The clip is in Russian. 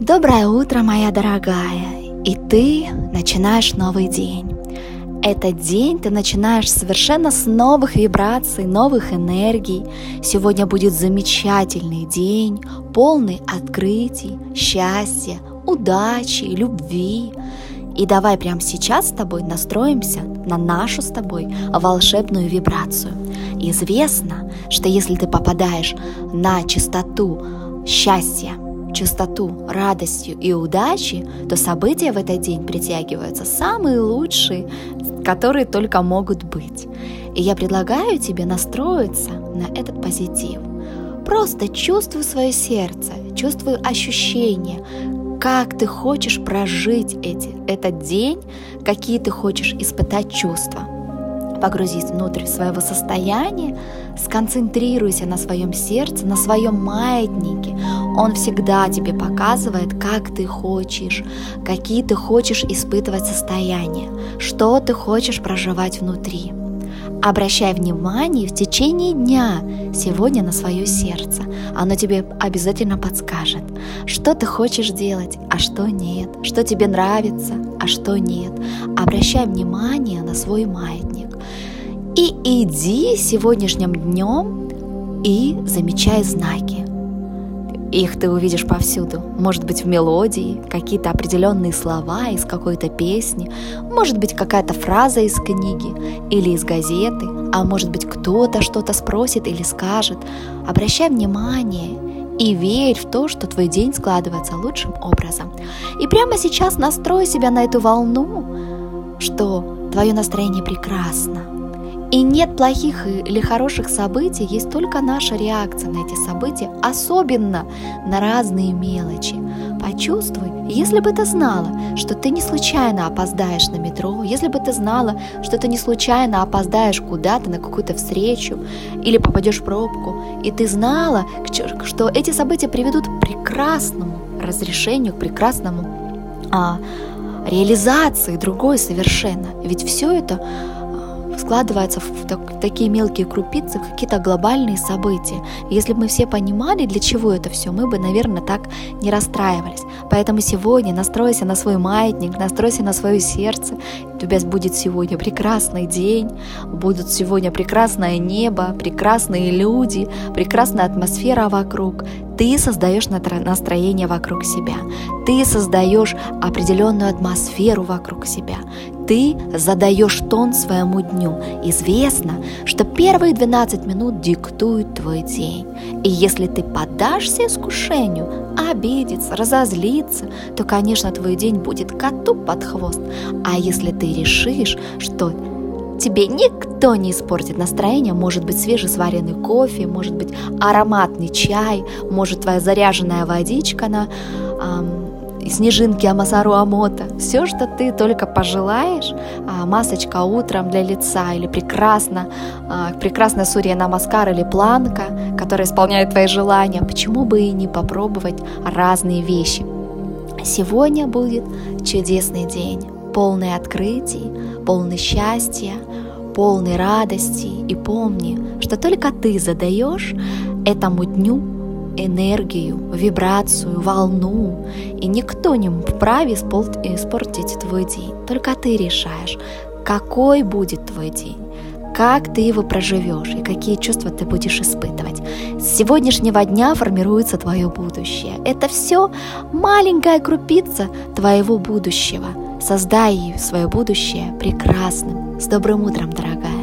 Доброе утро, моя дорогая! И ты начинаешь новый день. Этот день ты начинаешь совершенно с новых вибраций, новых энергий. Сегодня будет замечательный день, полный открытий, счастья, удачи, любви. И давай прямо сейчас с тобой настроимся на нашу с тобой волшебную вибрацию. Известно, что если ты попадаешь на частоту счастья, чистоту, радостью и удачи, то события в этот день притягиваются самые лучшие, которые только могут быть. И я предлагаю тебе настроиться на этот позитив. Просто чувствуй свое сердце, чувствуй ощущения, как ты хочешь прожить эти, этот день, какие ты хочешь испытать чувства погрузись внутрь своего состояния, сконцентрируйся на своем сердце, на своем маятнике. Он всегда тебе показывает, как ты хочешь, какие ты хочешь испытывать состояния, что ты хочешь проживать внутри. Обращай внимание в течение дня сегодня на свое сердце. Оно тебе обязательно подскажет, что ты хочешь делать, а что нет, что тебе нравится, а что нет. Обращай внимание на свой маятник. И иди сегодняшним днем и замечай знаки. Их ты увидишь повсюду. Может быть, в мелодии, какие-то определенные слова из какой-то песни, может быть, какая-то фраза из книги или из газеты, а может быть, кто-то что-то спросит или скажет. Обращай внимание и верь в то, что твой день складывается лучшим образом. И прямо сейчас настрой себя на эту волну, что твое настроение прекрасно, и нет плохих или хороших событий, есть только наша реакция на эти события, особенно на разные мелочи. Почувствуй, если бы ты знала, что ты не случайно опоздаешь на метро, если бы ты знала, что ты не случайно опоздаешь куда-то на какую-то встречу или попадешь в пробку, и ты знала, что эти события приведут к прекрасному разрешению, к прекрасному а, реализации другой совершенно. Ведь все это складывается в, так, такие мелкие крупицы, какие-то глобальные события. Если бы мы все понимали, для чего это все, мы бы, наверное, так не расстраивались. Поэтому сегодня настройся на свой маятник, настройся на свое сердце. У тебя будет сегодня прекрасный день, будут сегодня прекрасное небо, прекрасные люди, прекрасная атмосфера вокруг. Ты создаешь настроение вокруг себя. Ты создаешь определенную атмосферу вокруг себя. Ты задаешь тон своему дню. Известно, что первые 12 минут диктуют твой день. И если ты поддашься искушению, обидеться, разозлиться, то, конечно, твой день будет коту под хвост. А если ты решишь, что тебе никто не испортит настроение. Может быть свежесваренный кофе, может быть ароматный чай, может твоя заряженная водичка на эм, снежинки Амасару Амота. Все, что ты только пожелаешь, а, масочка утром для лица или прекрасно, а, прекрасная Сурья Намаскар или планка, которая исполняет твои желания. Почему бы и не попробовать разные вещи? Сегодня будет чудесный день полный открытий, полный счастья, полный радости. И помни, что только ты задаешь этому дню энергию, вибрацию, волну, и никто не вправе испортить твой день. Только ты решаешь, какой будет твой день как ты его проживешь и какие чувства ты будешь испытывать. С сегодняшнего дня формируется твое будущее. Это все маленькая крупица твоего будущего. Создай свое будущее прекрасным. С добрым утром, дорогая.